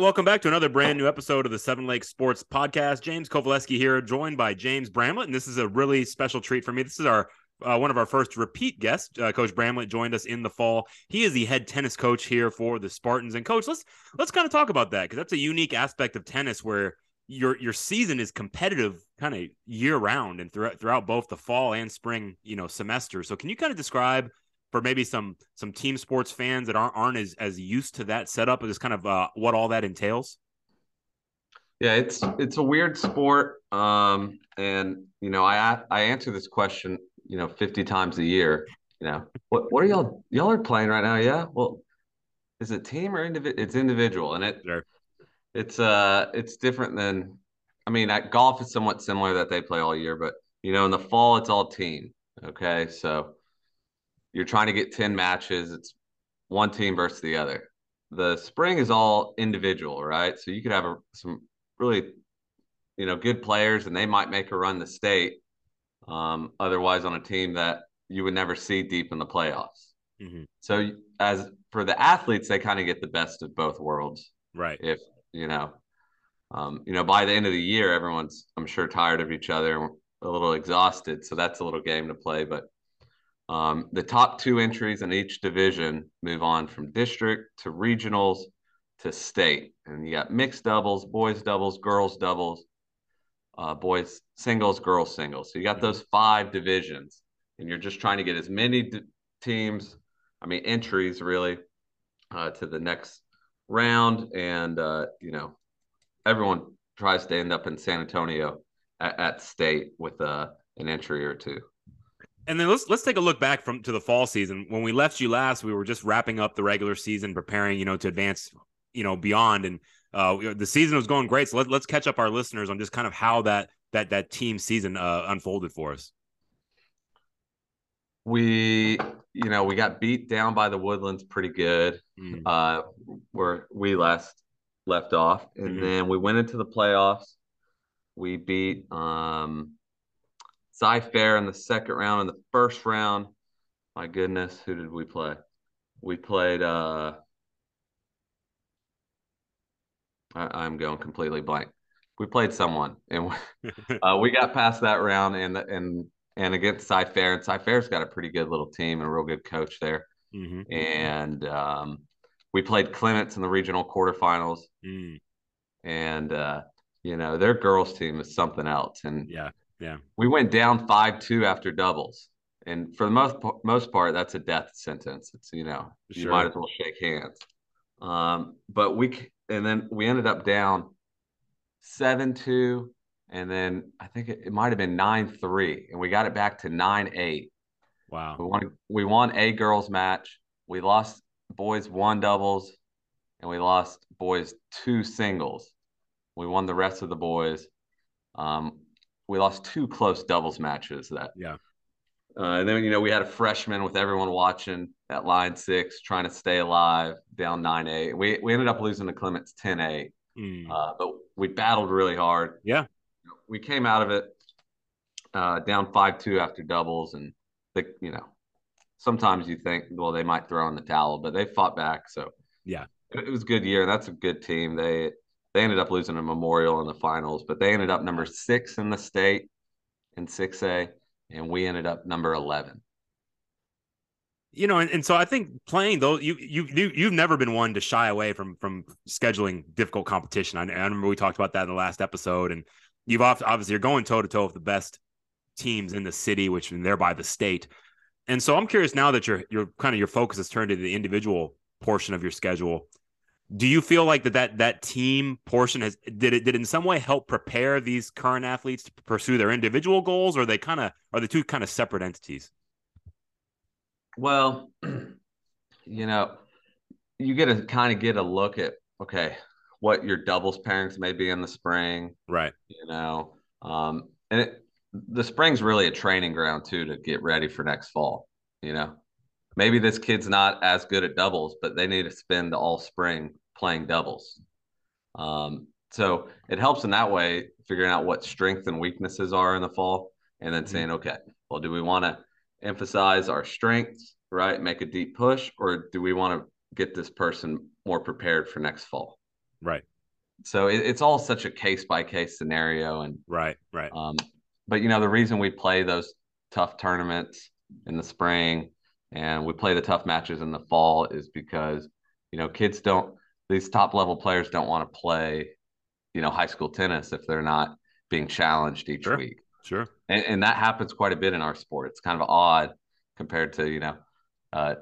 welcome back to another brand new episode of the Seven Lakes Sports Podcast. James Kowalewski here, joined by James Bramlett, and this is a really special treat for me. This is our uh, one of our first repeat guests. Uh, coach Bramlett joined us in the fall. He is the head tennis coach here for the Spartans. And coach, let's let's kind of talk about that because that's a unique aspect of tennis where your your season is competitive kind of year round and throughout throughout both the fall and spring you know semester. So can you kind of describe for maybe some some team sports fans that aren't aren't as as used to that setup as kind of uh, what all that entails? Yeah, it's it's a weird sport, um, and you know, I I answer this question, you know, fifty times a year. You know, what what are y'all y'all are playing right now? Yeah, well, is it team or individual? It's individual, and it sure. it's uh it's different than. I mean, at golf is somewhat similar that they play all year, but you know, in the fall it's all team. Okay, so you're trying to get 10 matches. It's one team versus the other. The spring is all individual, right? So you could have a, some really, you know, good players and they might make a run the state. Um, otherwise, on a team that you would never see deep in the playoffs. Mm-hmm. So, as for the athletes, they kind of get the best of both worlds. Right. If, you know, um, you know, by the end of the year, everyone's, I'm sure, tired of each other a little exhausted. So that's a little game to play. But um, the top two entries in each division move on from district to regionals to state. And you got mixed doubles, boys doubles, girls doubles, uh, boys singles, girls singles. So you got those five divisions, and you're just trying to get as many d- teams, I mean, entries really, uh, to the next round. And, uh, you know, everyone tries to end up in San Antonio at, at state with uh, an entry or two and then let's let's take a look back from to the fall season. When we left you last, we were just wrapping up the regular season, preparing, you know, to advance, you know, beyond. And uh, the season was going great. So let, let's catch up our listeners on just kind of how that that that team season uh, unfolded for us. We, you know, we got beat down by the Woodlands pretty good, mm. uh, where we last left off, and mm-hmm. then we went into the playoffs. We beat um, Cy-Fair in the second round. In the first round, my goodness, who did we play? We played. uh I, am going completely blank. We played someone, and uh, we got past that round, and and and against Cy-Fair, and Cy-Fair's got a pretty good little team and a real good coach there. Mm-hmm. And um, we played Clements in the regional quarterfinals, mm. and uh, you know their girls team is something else. And yeah, yeah. We went down 5 2 after doubles. And for the most most part, that's a death sentence. It's, you know, sure. you might as well shake hands. Um, but we, and then we ended up down 7 2. And then I think it, it might have been 9 3. And we got it back to 9 8. Wow. We won, we won a girls match. We lost boys one doubles and we lost boys two singles. We won the rest of the boys. Um, we lost two close doubles matches that yeah. Uh, and then you know we had a freshman with everyone watching at line six trying to stay alive down 9-8 we, we ended up losing to clements 10-8 mm. uh, but we battled really hard. Yeah. We came out of it uh, down 5-2 after doubles. And the, you know sometimes you think well they might throw in the towel but they fought back. So yeah. it, it was a good year. And that's a good team. They they ended up losing a Memorial in the finals, but they ended up number six in the state in 6A, and we ended up number 11. You know, and, and so I think playing though, you you you you've never been one to shy away from from scheduling difficult competition. I, I remember we talked about that in the last episode, and you've obviously you're going toe to toe with the best teams in the city, which and thereby the state. And so I'm curious now that your your kind of your focus has turned to the individual portion of your schedule do you feel like that that that team portion has did it did in some way help prepare these current athletes to pursue their individual goals or they kind of are the two kind of separate entities? Well you know you get to kind of get a look at okay what your doubles pairings may be in the spring right. you know um and it, the spring's really a training ground too to get ready for next fall you know. Maybe this kid's not as good at doubles but they need to spend all spring playing doubles. Um, so it helps in that way, figuring out what strengths and weaknesses are in the fall, and then mm-hmm. saying, okay, well, do we want to emphasize our strengths, right? Make a deep push, or do we want to get this person more prepared for next fall? Right. so it, it's all such a case by case scenario, and right, right. Um, but you know, the reason we play those tough tournaments in the spring and we play the tough matches in the fall is because you know kids don't these top level players don't want to play you know high school tennis if they're not being challenged each sure. week sure and, and, that happens quite a bit in our sport it's kind of odd compared to you know uh,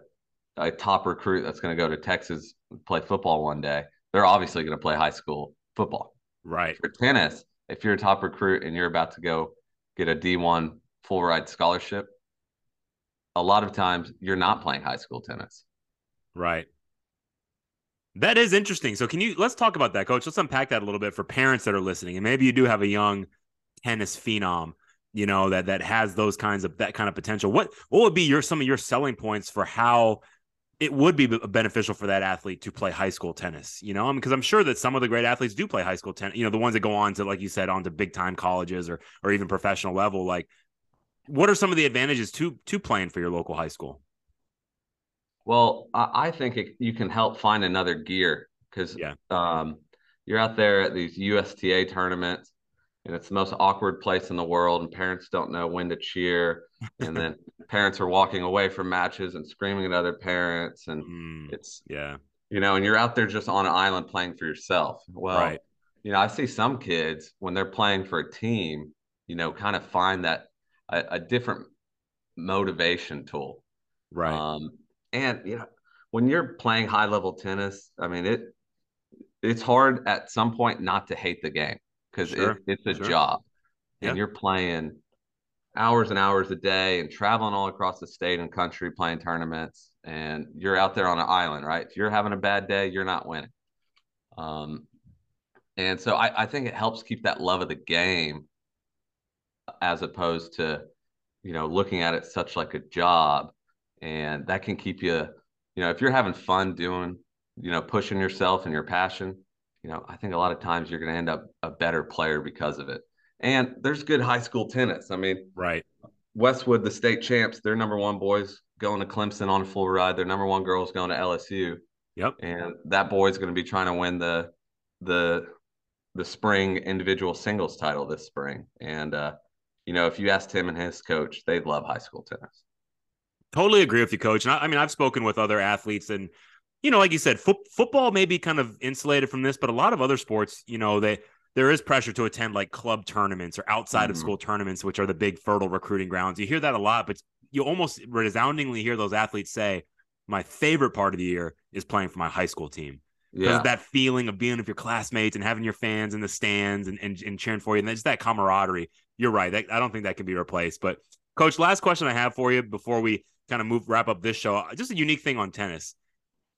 a top recruit that's going to go to texas play football one day they're obviously going to play high school football right for tennis if you're a top recruit and you're about to go get a d1 full ride scholarship a lot of times you're not playing high school tennis. Right. That is interesting. So can you let's talk about that, coach? Let's unpack that a little bit for parents that are listening. And maybe you do have a young tennis phenom, you know, that that has those kinds of that kind of potential. What what would be your some of your selling points for how it would be uh, beneficial for that athlete to play high school tennis, you know, because I'm sure that some of the great athletes do play high school tennis, you know, the ones that go on to, like you said, on to big time colleges or, or even professional level. Like, what are some of the advantages to to playing for your local high school? Well, I think it, you can help find another gear because yeah. um, you're out there at these USTA tournaments, and it's the most awkward place in the world, and parents don't know when to cheer, and then parents are walking away from matches and screaming at other parents, and mm, it's yeah, you know, and you're out there just on an island playing for yourself. Well, right. you know, I see some kids when they're playing for a team, you know, kind of find that a, a different motivation tool. Right. Um, and you know, when you're playing high level tennis, I mean it it's hard at some point not to hate the game because sure. it, it's a sure. job. And you're playing hours and hours a day and traveling all across the state and country playing tournaments and you're out there on an island, right? If you're having a bad day, you're not winning. Um, and so I, I think it helps keep that love of the game as opposed to you know looking at it such like a job and that can keep you you know if you're having fun doing you know pushing yourself and your passion you know i think a lot of times you're going to end up a better player because of it. And there's good high school tennis. I mean right. Westwood the state champs their number one boys going to clemson on a full ride. Their number one girls going to lsu yep. And that boy's going to be trying to win the the the spring individual singles title this spring. And uh you know, if you asked him and his coach, they'd love high school tennis. Totally agree with you, coach. And I, I mean, I've spoken with other athletes, and you know, like you said, fo- football may be kind of insulated from this, but a lot of other sports, you know, they there is pressure to attend like club tournaments or outside mm-hmm. of school tournaments, which are the big fertile recruiting grounds. You hear that a lot, but you almost resoundingly hear those athletes say, "My favorite part of the year is playing for my high school team." yeah. that feeling of being with your classmates and having your fans in the stands and, and, and cheering for you and just that camaraderie you're right that, i don't think that can be replaced but coach last question i have for you before we kind of move wrap up this show just a unique thing on tennis.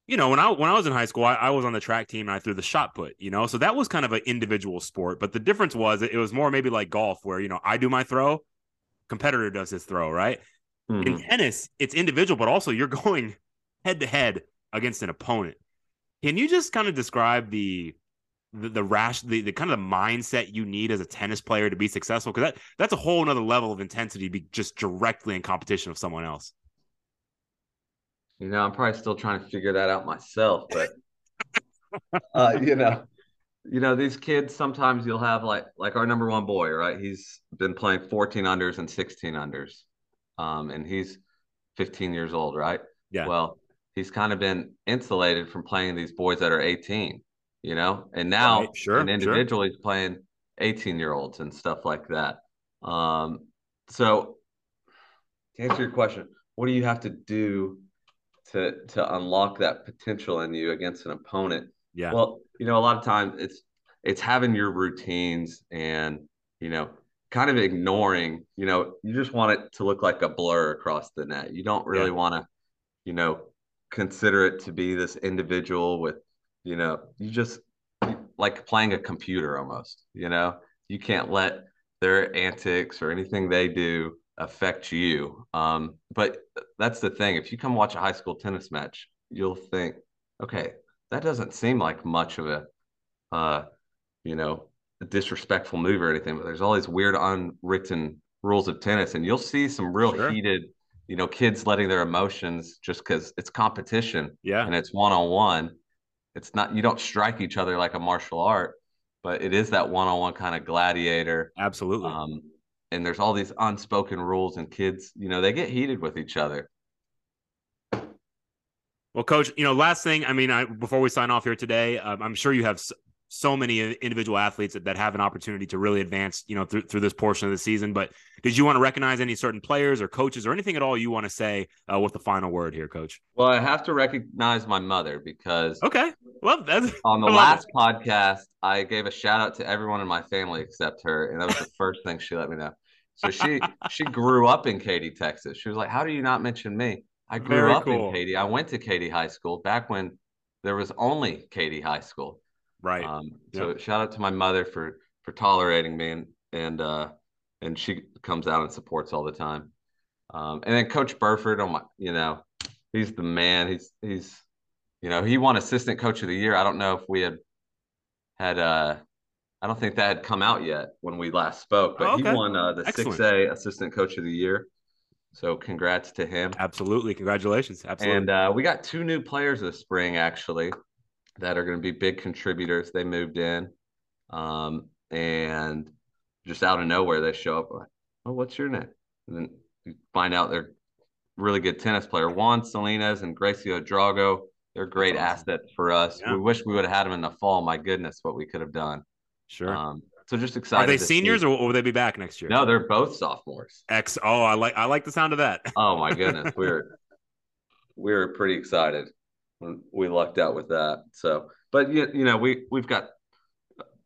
You know when i when i was in high school I, I was on the track team and i threw the shot put you know? So that was kind of an individual sport but the difference was it, was more maybe like golf where you know i do my throw competitor does his throw right? Mm-hmm. in tennis it's individual but also you're going head to head against an opponent. Can you just kind of describe the the, the rash the, the kind of the mindset you need as a tennis player to be successful? Because that that's a whole another level of intensity to be just directly in competition with someone else. You know, I'm probably still trying to figure that out myself, but uh, you know, you know, these kids sometimes you'll have like like our number one boy, right? He's been playing 14 unders and 16 unders. Um, and he's 15 years old, right? Yeah. Well, he's kind of been insulated from playing these boys that are 18, you know, and now right, sure, an individual sure. he's playing 18 year olds and stuff like that. Um, so to answer your question, what do you have to do to to unlock that potential in you against an opponent? Yeah. Well, you know, a lot of times it's it's having your routines and you know kind of ignoring you know you just want it to look like a blur across the net you don't really yeah. want to you know consider it to be this individual with, you know, you just like playing a computer almost, you know, you can't let their antics or anything they do affect you. Um, but that's the thing. If you come watch a high school tennis match, you'll think, okay, that doesn't seem like much of a, uh, you know, a disrespectful move or anything, but there's all these weird unwritten rules of tennis, and you'll see some real sure. heated you know, kids letting their emotions just because it's competition. Yeah. And it's one on one. It's not, you don't strike each other like a martial art. but it is that one-on-one kind of gladiator. Absolutely. Um, and there's all these unspoken rules, and kids, you know, they get heated with each other. Well, coach, you know, last thing, I mean, I, before we sign off here today, um, I'm sure you have so many individual athletes that, that have an opportunity to really advance, you know, through, through this portion of the season. But did you want to recognize any certain players or coaches or anything at all you want to say uh, with the final word here, coach? Well, I have to recognize my mother because okay, well, that's on the last it. podcast I gave a shout out to everyone in my family except her, and that was the first thing she let me know. So she she grew up in Katy, Texas. She was like, "How do you not mention me?" I grew Very up cool. in Katy. I went to Katy High School back when there was only Katy High School. Right. Um, so shout out to my mother for for tolerating me and and uh and she comes out and supports all the time. Um, and then Coach Burford, oh my, you know, he's the man. He's he's you know he won Assistant Coach of the Year. I don't know if we had had uh I don't think that had come out yet when we last spoke, but oh, okay. he won uh, the six A Assistant Coach of the Year. So congrats to him. Absolutely, congratulations. Absolutely. And uh, we got two new players this spring actually that are going to be big contributors. They moved in, um, and just out of nowhere they show up. Like, oh, what's your name? And then you find out they're really good tennis player. Juan Salinas and Gracio Drago. They're great awesome. assets for us. Yeah. We wish we would have had them in the fall. My goodness, what we could have done. Sure. Um, so just excited. Are they seniors see. or will they be back next year? No, they're both sophomores. X. Oh, I like I like the sound of that. oh my goodness, we're we're pretty excited we lucked out with that. So, but you, you know, we we've got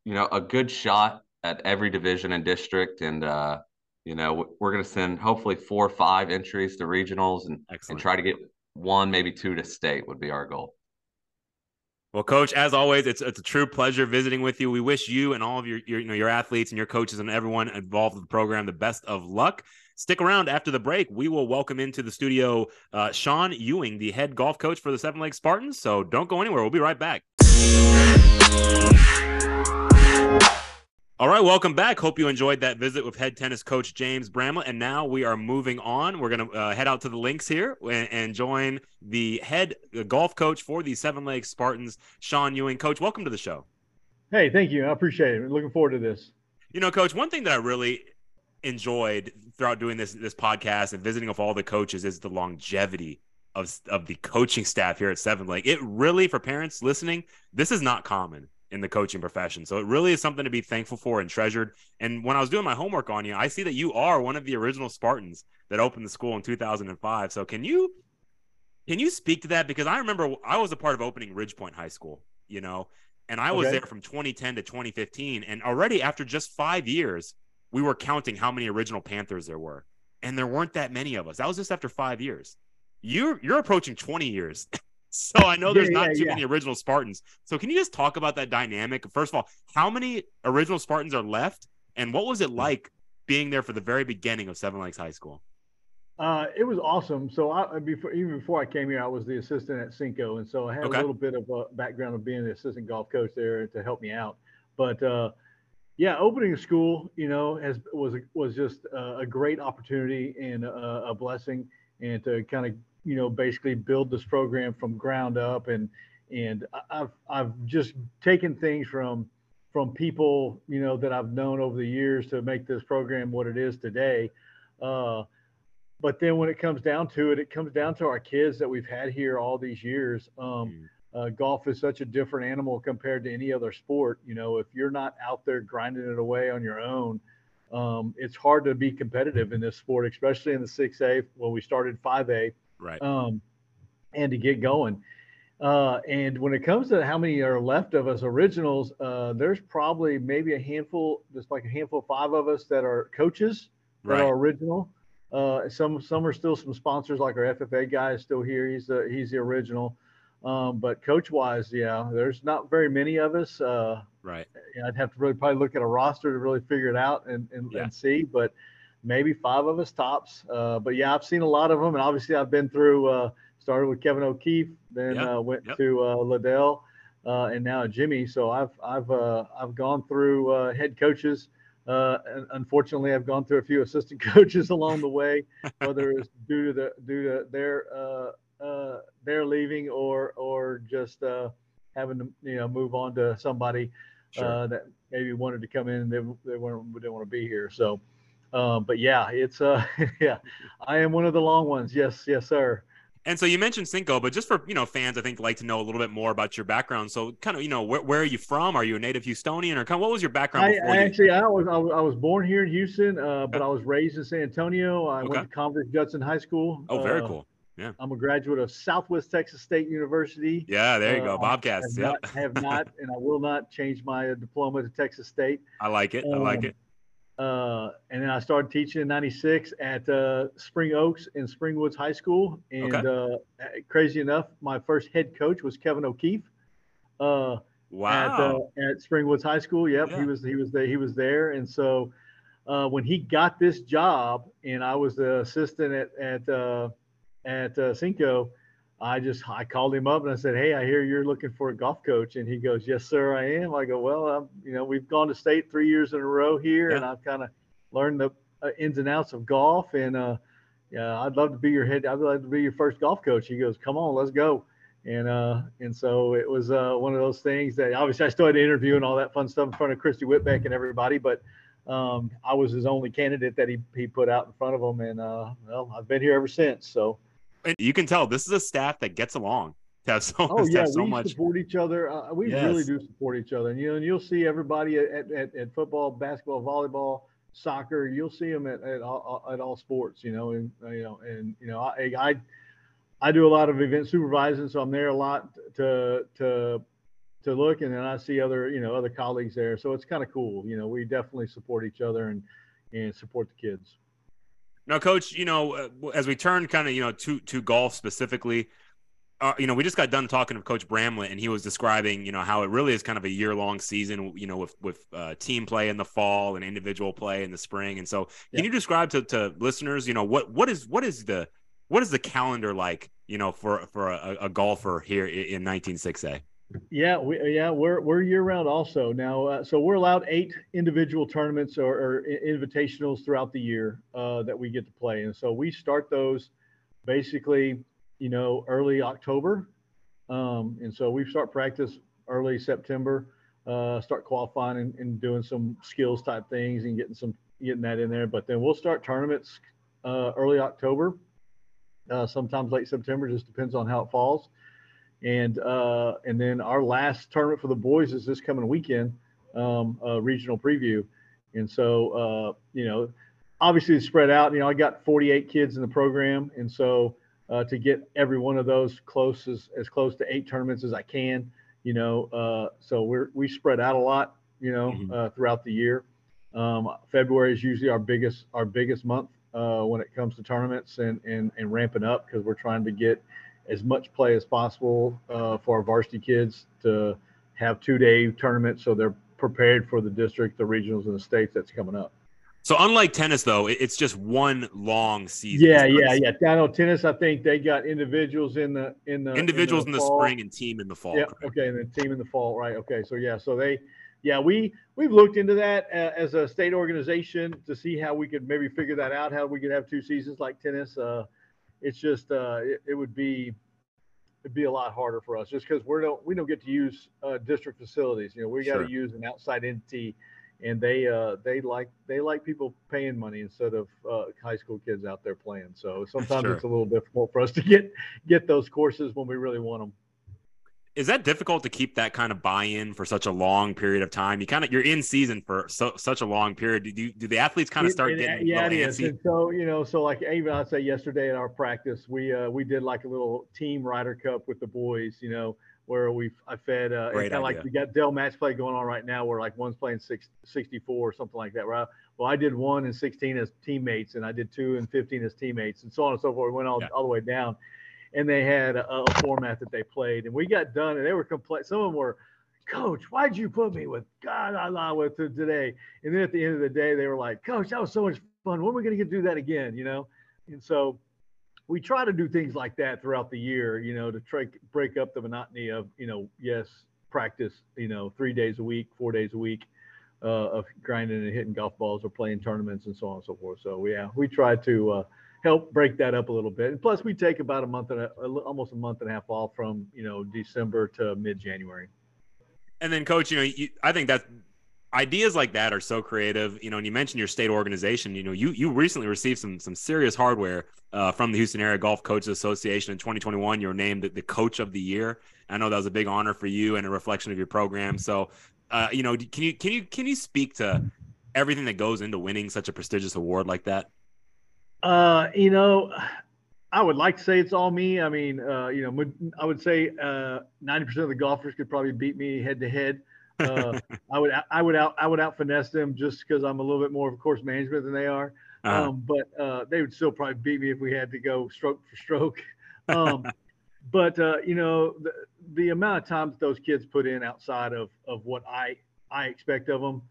you know a good shot at every division and district, and uh, you know we're going to send hopefully four or five entries to regionals and and try to get one maybe two to state would be our goal. Well, coach, as always, it's it's a true pleasure visiting with you. We wish you and all of your, your you know your athletes and your coaches and everyone involved with the program the best of luck. Stick around after the break. We will welcome into the studio uh, Sean Ewing, the head golf coach for the Seven Lakes Spartans. So don't go anywhere. We'll be right back. All right, welcome back. Hope you enjoyed that visit with head tennis coach James Bramlett. And now we are moving on. We're going to uh, head out to the links here and, and join the head golf coach for the Seven Lakes Spartans, Sean Ewing. Coach, welcome to the show. Hey, thank you. I appreciate it. Looking forward to this. You know, coach, one thing that I really enjoyed throughout doing this this podcast and visiting with all the coaches is the longevity of of the coaching staff here at Seven Lake. It really, for parents listening, this is not common in the coaching profession. So it really is something to be thankful for and treasured. And when I was doing my homework on you, I see that you are one of the original Spartans that opened the school in 2005. So can you can you speak to that? Because I remember I was a part of opening Ridge Point High School, you know, and I was okay. there from 2010 to 2015. And already after just five years, we were counting how many original Panthers there were. And there weren't that many of us. That was just after five years. You're you're approaching 20 years so I know there's yeah, not yeah, too yeah. many original Spartans. So can you just talk about that dynamic? First of all, how many original Spartans are left, and what was it like being there for the very beginning of Seven Lakes High School? Uh, it was awesome. So I, before even before I came here, I was the assistant at Cinco, and so I had okay. a little bit of a background of being the assistant golf coach there to help me out. But uh, yeah, opening a school, you know, has was was just a great opportunity and a, a blessing, and to kind of you know, basically build this program from ground up. And, and I've, I've just taken things from, from people, you know, that I've known over the years to make this program what it is today. Uh, but then when it comes down to it, it comes down to our kids that we've had here all these years. Um, mm. Uh, golf is such a different animal compared to any other sport. You know, if you're not out there grinding it away on your own, um, it's hard to be competitive in this sport, especially in the 6A. When we started 5A, right? Um, and to get going. Uh, and when it comes to how many are left of us originals, uh, there's probably maybe a handful, just like a handful, five of us that are coaches that right. are original. Uh, some some are still some sponsors, like our FFA guy is still here. He's the he's the original. Um, but coach wise, yeah, there's not very many of us. Uh, right. I'd have to really probably look at a roster to really figure it out and and, yeah. and see. But maybe five of us tops. Uh, but yeah, I've seen a lot of them, and obviously I've been through. Uh, started with Kevin O'Keefe, then yep. uh, went yep. to uh, Liddell, uh, and now Jimmy. So I've I've uh, I've gone through head coaches. and unfortunately, I've gone through a few assistant coaches along the way, whether it's due to the due to their their leaving or or just having to you know move on to somebody sure. that maybe wanted to come in and they, they weren't they didn't want to be here. So, um, but yeah, it's uh yeah, I am one of the long ones. Yes, yes, sir. And so you mentioned Cinco, but just for you know fans, I think like to know a little bit more about your background. So kind of you know where, where are you from? Are you a native Houstonian or kind of, what was your background? I, I actually I was, I was, born here in Houston, uh, but I was raised in San Antonio. I okay. went to Converse Judson High School. Oh, very uh, cool. Yeah. I'm a graduate of Southwest Texas State University. Yeah, there you uh, go. Bobcats. Yeah. have not, and I will not change my diploma to Texas State. I like it. Um, I like it. Uh, and then I started teaching in '96 at uh, Spring Oaks and Springwoods High School. And okay. uh, crazy enough, my first head coach was Kevin O'Keefe. Uh, wow. At, uh, at Springwoods High School. Yep, yeah. he was he was there. He was there, and so uh, when he got this job, and I was the assistant at at at Cinco I just I called him up and I said, "Hey, I hear you're looking for a golf coach." And he goes, "Yes, sir, I am." I go, "Well, I'm, you know, we've gone to state three years in a row here, yeah. and I've kind of learned the uh, ins and outs of golf. And uh, yeah, I'd love to be your head. I'd love to be your first golf coach." He goes, "Come on, let's go." And uh, and so it was uh, one of those things that obviously I still had to interview and all that fun stuff in front of Christy Whitbeck and everybody, but um, I was his only candidate that he he put out in front of him, and uh, well, I've been here ever since. So you can tell this is a staff that gets along. To have so, oh yeah, so we much. support each other. Uh, uh we yes. really do support each other, and you know, and you'll see everybody at, at, at football, basketball, volleyball, soccer. You'll see them at, at all uh, at all sports. You know, and uh, you know, and you know, I, I I do a lot of event supervising, so I'm there a lot to to to look, and then I see other you know other colleagues there. So it's kind of cool. You know, we definitely support each other and and support the kids. Now, coach, you know, uh, as we turn kind of, you know, to to golf specifically, uh, you know, we just got done talking to Coach Bramlett, and he was describing, you know, how it really is kind of a year long season, you know, with with uh, team play in the fall and individual play in the spring. And so, yeah. can you describe to, to listeners, you know, what what is what is the what is the calendar like, you know, for for a, a golfer here in 196A? Yeah, we yeah we're we're year round also now. Uh, so we're allowed eight individual tournaments or, or invitationals throughout the year uh, that we get to play, and so we start those basically, you know, early October, um, and so we start practice early September, uh, start qualifying and, and, doing some skills type things and getting some getting that in there. But then we'll start tournaments uh, early October, uh, sometimes late September, just depends on how it falls and uh, and then our last tournament for the boys is this coming weekend, um, regional preview, and so uh, you know, obviously it's spread out. You know, I got 48 kids in the program, and so uh, to get every one of those close as, as close to eight tournaments as I can, you know, uh, so we're we spread out a lot, you know, mm-hmm. Uh, throughout the year. Um, February is usually our biggest our biggest month uh, when it comes to tournaments and and, and ramping up because we're trying to get as much play as possible uh, for our varsity kids to have two day tournaments so they're prepared for the district, the regionals, and the states that's coming up. So unlike tennis, though, it's just one long season. Yeah, yeah, yeah. Down on tennis, I think they got individuals in the in the individuals in the, in the spring and team in the fall. Yeah. Correct? Okay, and then team in the fall. Right. Okay. So yeah. So they, yeah, we we've looked into that uh, as a state organization to see how we could maybe figure that out. How we could have two seasons like tennis. Uh, it's just uh, it, it, would be it'd be a lot harder for us just because we don't we don't get to use uh, district facilities. You know, we got to sure. use an outside entity, and they uh, they like they like people paying money instead of uh, high school kids out there playing. So sometimes sure. it's a little difficult for us to get get those courses when we really want them is that difficult to keep that kind of buy-in for such a long period of time? You kind of you're in season for so, such a long period. Do you, do the athletes kind of start it, getting yeah, it is. And so you know, so like even I'd say yesterday in our practice, we uh, we did like a little team Ryder Cup with the boys. You know, where we I fed uh, kind of like we got Dell match play going on right now, where like one's playing six, 64 or something like that. Right? Well, I did one and 16 as teammates, and I did two and 15 as teammates, and so on and so forth. We went all, yeah. all the way down and they had a, a, format that they played, and we got done, and they were complete. Some of them were, Coach, why'd you put me with God Allah with today? And then at the end of the day, they were like, Coach, that was so much fun. When are we going to get to do that again? You know, and so we try to do things like that throughout the year. You know, to try break up the monotony of you know, yes, practice. You know, three days a week, four days a week. Uh, of grinding and hitting golf balls or playing tournaments and so on and so forth. So yeah, we try to uh, help break that up a little bit. And plus, we take about a month and a, almost a month and a half off from you know December to mid January. And then, coach, you know, you, I think that ideas like that are so creative. You know, and you mentioned your state organization. You know, you you recently received some some serious hardware uh, from the Houston Area Golf Coaches Association in 2021. You were named the, coach of the year. I know that was a big honor for you and a reflection of your program. So, uh, you know, can you can you can you speak to everything that goes into winning such a prestigious award like that? Uh, you know, I would like to say it's all me. I mean, uh, you know, I would say uh, 90% of the golfers could probably beat me head to head. Uh, I would I would out I would out finesse them just because I'm a little bit more of course management than they are. Uh-huh. Um, but uh, they would still probably beat me if we had to go stroke for stroke. Um, but uh, you know the the amount of time that those kids put in outside of of what I I expect of them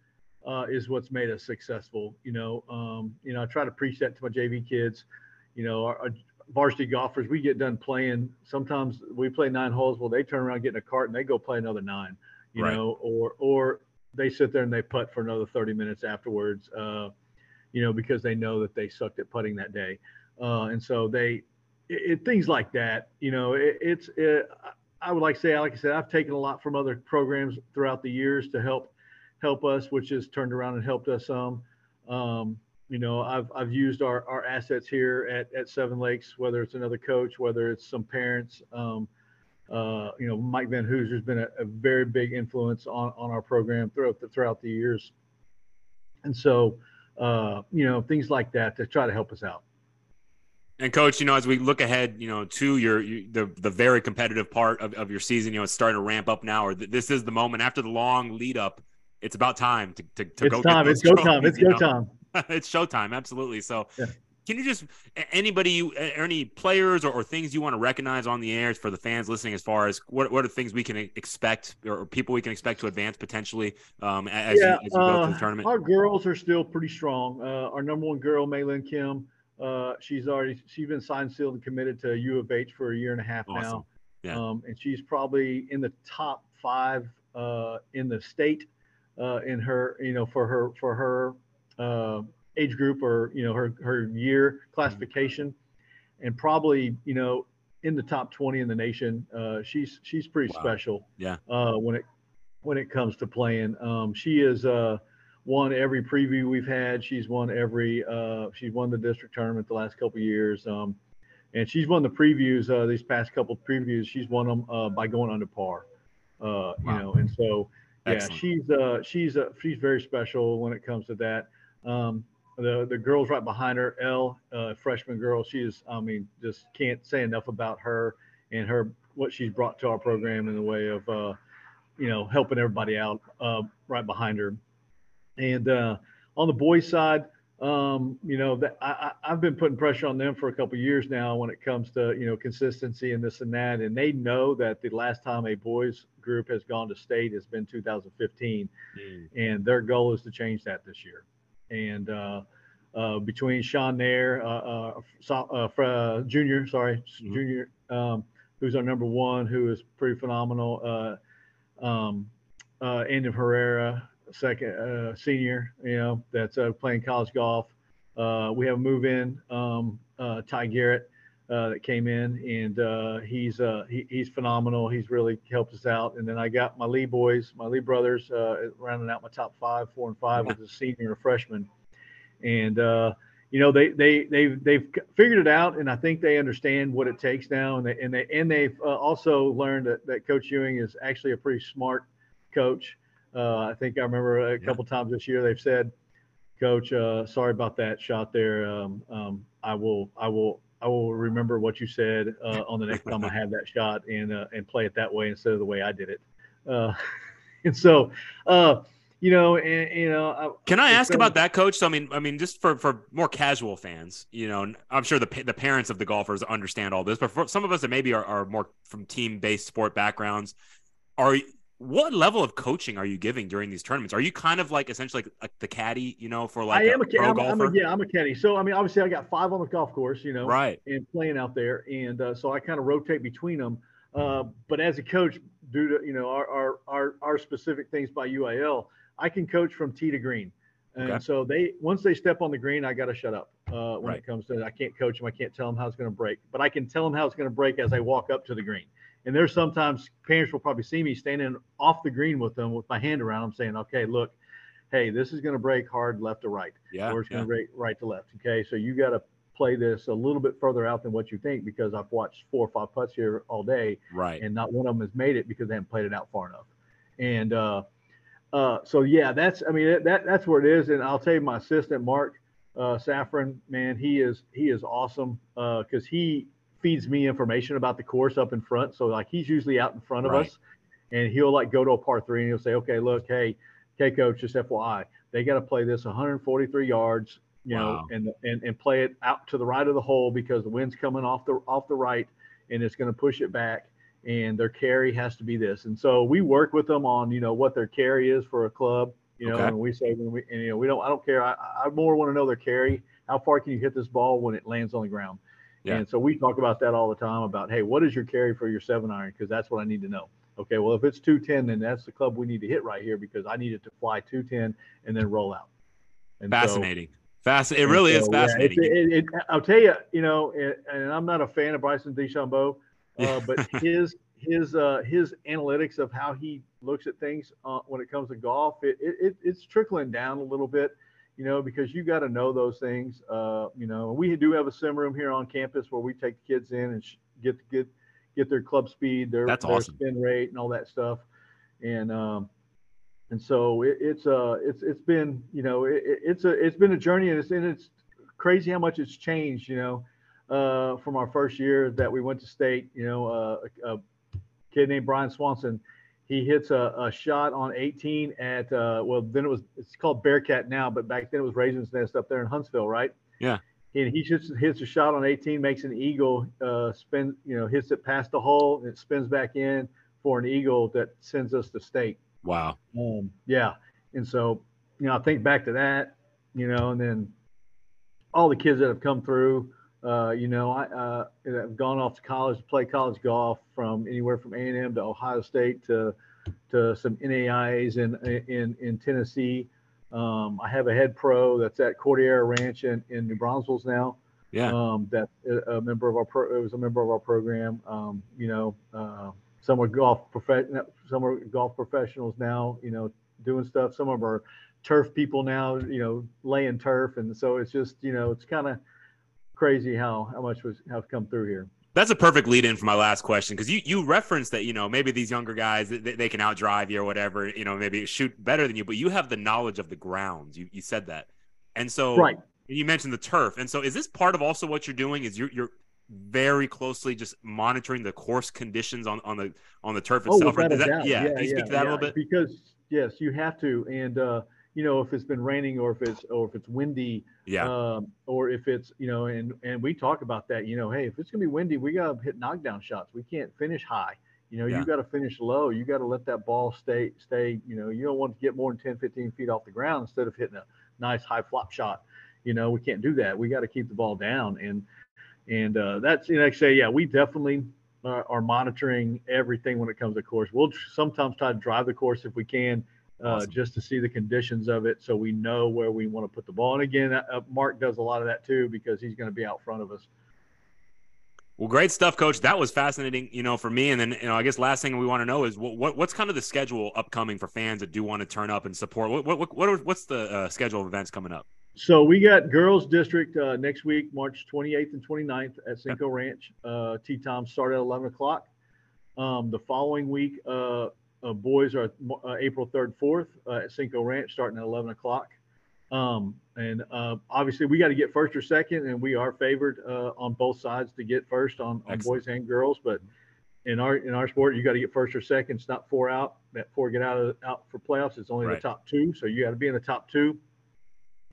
uh, is what's made us successful. You know, um, you know I try to preach that to my JV kids. You know, our, our varsity golfers we get done playing. Sometimes we play nine holes. Well, they turn around, get in a cart, and they go play another nine you right. know, or or they sit there and they putt for another 30 minutes afterwards, uh, you know, because they know that they sucked at putting that day, uh, and so they it, it, things like that, you know, it, it's it, I would like to say, like I said, I've taken a lot from other programs throughout the years to help help us, which has turned around and helped us some. Um, you know, I've I've used our our assets here at at Seven Lakes, whether it's another coach, whether it's some parents. Um, uh, you know, Mike Van Hooser's been a, a, very big influence on, on our program throughout the, throughout the years. And so, uh, you know, things like that to try to help us out. And coach, you know, as we look ahead, you know, to your, the the very competitive part of, of your season, you know, it's starting to ramp up now, or th- this is the moment after the long lead up. It's about time to to, to it's go. Time. It's go time. It's go know? time. it's showtime. Absolutely. So, yeah. Can you just anybody you any players or, or, things you want to recognize on the air for the fans listening as far as what what are things we can expect or people we can expect to advance potentially um, as, yeah, you, as you go uh, through the tournament? Our girls are still pretty strong. Uh, our number one girl, Maylin Kim, uh, she's already she's been signed, sealed, and committed to U of H for a year and a half awesome. now. Yeah. Um, and she's probably in the top five uh, in the state uh, in her you know for her for her uh, age group or you know her her year classification, and probably you know in the top 20 in the nation. Uh, she's she's pretty wow. special. Yeah. Uh, when it when it comes to playing, um, she is uh, won every preview we've had. She's won every. Uh, she's won the district tournament the last couple years. Um, and she's won the previews uh, these past couple previews. She's won them uh, by going under par. Uh, wow. You know, and so yeah, she's uh, she's uh, she's very special when it comes to that. Um, the the girls right behind her, Elle, uh, freshman girl. She is, I mean, just can't say enough about her and her what she's brought to our program in the way of, uh, you know, helping everybody out uh, right behind her. And uh, on the boys' side, um, you know, that I, have been putting pressure on them for a couple years now when it comes to you know consistency and this and that, and they know that the last time a boys group has gone to state has been 2015, mm. and their goal is to change that this year and uh, uh, between Sean Nair, uh, uh, Junior, sorry, mm-hmm. Junior, um, who's our number one, who is pretty phenomenal. Um, uh, Andy Herrera, second senior, you know, that's playing college golf. we have a move in, um, Ty Garrett. Uh, that came in, and uh, he's uh, he, he's phenomenal. He's really helped us out. And then I got my Lee boys, my Lee brothers, rounding out my top five, four and five, with a senior and a freshman. And you know they they they've they've figured it out, and I think they understand what it takes now. And they and they and they've also learned that, that Coach Ewing is actually a pretty smart coach. I think I remember a couple times this year they've said, "Coach, sorry about that shot there. Um, um, I will I will I will remember what you said uh, on the next time I have that shot and uh, and play it that way instead of the way I did it. Uh, and so, uh, you know, and you know, I, can I ask about that, Coach? So I mean, I mean, just for for more casual fans, you know, I'm sure the the parents of the golfers understand all this, but for some of us that maybe are, are more from team based sport backgrounds, are what level of coaching are you giving during these tournaments? Are you kind of like essentially like, like the caddy, you know, for like I am a, a pro I'm, golfer? I'm a, yeah, I'm a caddy. So I mean, obviously, I got five on the golf course, you know, right, and playing out there, and uh, so I kind of rotate between them. Uh, but as a coach, due to you know our, our our our specific things by UIL, I can coach from tee to green. And okay. so they once they step on the green, I got to shut up uh, when right. it comes to I can't coach them. I can't tell them how it's going to break, but I can tell them how it's going to break as I walk up to the green. And there's sometimes parents will probably see me standing off the green with them with my hand around them saying, okay, look, hey, this is going to break hard left to right, yeah, or it's yeah. going to break right to left. Okay, so you got to play this a little bit further out than what you think because I've watched four or five putts here all day, right, and not one of them has made it because they haven't played it out far enough. And uh, uh, so yeah, that's I mean that that's where it is. And I'll tell you, my assistant Mark uh, Saffron, man, he is he is awesome because uh, he feeds me information about the course up in front. So like he's usually out in front of right. us, and he'll like go to a par three and he'll say, okay, look, hey, okay, coach, just FYI, they got to play this 143 yards, you wow. know, and and and play it out to the right of the hole because the wind's coming off the off the right, and it's going to push it back and their carry has to be this. And so we work with them on, you know, what their carry is for a club, you know, okay. and we say, when we, and, you know, we don't, I don't care. I, I more want to know their carry. How far can you hit this ball when it lands on the ground? Yeah. And so we talk about that all the time about, Hey, what is your carry for your seven iron? Cause that's what I need to know. Okay. Well, if it's 210, then that's the club we need to hit right here because I need it to fly 210 and then roll out. And Fascinating. So, Fascinating. It really so, is fascinating. Yeah, it, it, it, I'll tell you, you know, and I'm not a fan of Bryson DeChambeau, uh, but his his uh, his analytics of how he looks at things uh, when it comes to golf, it, it, it's trickling down a little bit, you know, because you got to know those things. Uh, you know, we do have a sim room here on campus where we take the kids in and get get get their club speed, their, That's their awesome. spin rate, and all that stuff. And um, and so it, it's uh it's it's been you know it, it's a it's been a journey and it's and it's crazy how much it's changed. You know uh, from our first year that we went to state. You know, uh, a, a, kid named Brian Swanson, he hits a, a shot on 18 at uh, well, then it was it's called Bearkat now, but back then it was Raven's Nest up there in Huntsville, right? Yeah. And he just hits a shot on 18, makes an eagle, uh, spin, you know, hits it past the hole, and it spins back in for an eagle that sends us to state. Wow. Um, yeah. And so, you know, I think back to that, you know, and then all the kids that have come through, uh, you know, I uh, have gone off to college to play college golf from anywhere from A&M to Ohio State to to some NAIAs in in in Tennessee. Um, I have a head pro that's at Cordillera Ranch in, in New Braunfels now. Yeah. Um, that a member of our pro, it was a member of our program. Um, you know, uh, some are golf prof- some are golf professionals now. You know, doing stuff. Some of them are turf people now. You know, laying turf, and so it's just you know it's kind of crazy how how much was have come through here. That's a perfect lead in for my last question because you you referenced that you know maybe these younger guys they, they can outdrive you or whatever you know maybe shoot better than you but you have the knowledge of the grounds you you said that and so right you mentioned the turf and so is this part of also what you're doing is you're you're very closely just monitoring the course conditions on on the on the turf oh, itself. that, that, yeah, yeah, yeah, can you speak yeah, to that yeah. a little bit? Because yes, you have to, and uh, you know if it's been raining or if it's or if it's windy, yeah, um, or if it's you know, and and we talk about that. You know, hey, if it's gonna be windy, we gotta hit knockdown shots. We can't finish high. You know, Yeah. you got to finish low. You got to let that ball stay stay. You know, you don't want to get more than 10, 15 feet off the ground instead of hitting a nice high flop shot. You know, we can't do that. We got to keep the ball down, and and uh, that's you know, like I say, yeah, we definitely are, are monitoring everything when it comes to course. We'll sometimes try to drive the course if we can, Awesome. just to see the conditions of it, so we know where we want to put the ball. And again, uh, Mark does a lot of that too because he's going to be out front of us. Well, great stuff, Coach. That was fascinating, you know, for me. And then, you know, I guess last thing we want to know is what, what what's kind of the schedule upcoming for fans that do want to turn up and support. What what, what are, what's the uh, schedule of events coming up? So we got girls district uh, next week, March 28th and 29th at Cinco Ranch. Uh, tee time start at 11 o'clock. Um, the following week, uh, boys are uh, April 3rd, 4th uh, at Cinco Ranch starting at 11 o'clock. Um, and uh, obviously we got to get first or second, and we are favored uh, on both sides to get first on, on boys and girls. But in our in our sport, you got to get first or second. It's not four out. That four get out of out for playoffs. It's only Right. the top two. So you got to be in the top two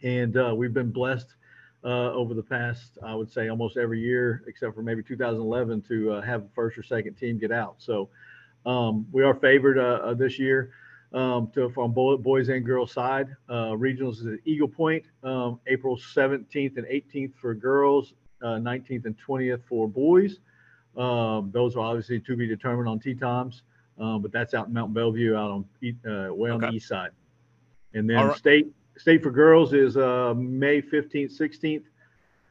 and uh, we've been blessed uh, over the past, I would say, almost every year, except for maybe 2011, to uh, have first or second team get out. So um, we are favored uh, uh, this year um, to from bo- boys and girls side. Uh, regionals is at Eagle Pointe, um, April 17th and 18th for girls, uh, 19th and 20th for boys. Um, those are obviously to be determined on tee times, um, but that's out in Mont Belvieu, out on uh, way on the east side. And then right. state state for girls is uh, May 15th, 16th.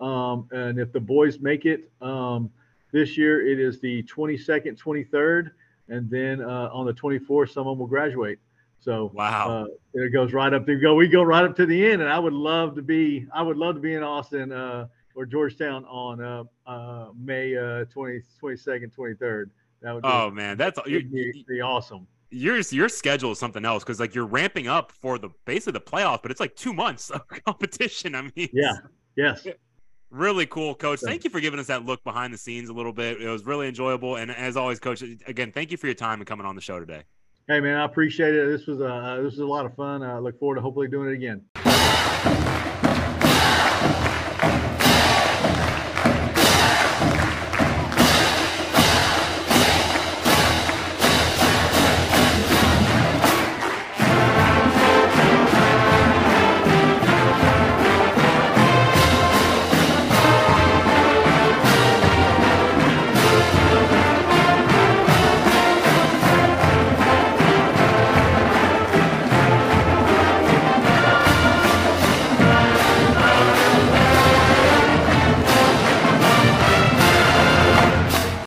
Um, and if the boys make it um, this year, it is the 22nd, 23rd. And then uh, on the 24th, someone will graduate. So wow, uh, it goes right up There go. We go right up to the end, and I would love to be. I would love to be in Austin uh, or Georgetown on uh, uh, May uh, 20, 22nd, 23rd. That would. Be, oh man, that's be, be awesome. Your your schedule is something else because like you're ramping up for the basically the playoff, but it's like two months of competition. I mean, yeah, yes. Really cool, coach. Thank you for giving us that look behind the scenes a little bit. It was really enjoyable. And as always, coach, again, thank you for your time and coming on the show today. Hey man, I appreciate it. This was a uh, this was a lot of fun. I look forward to hopefully doing it again.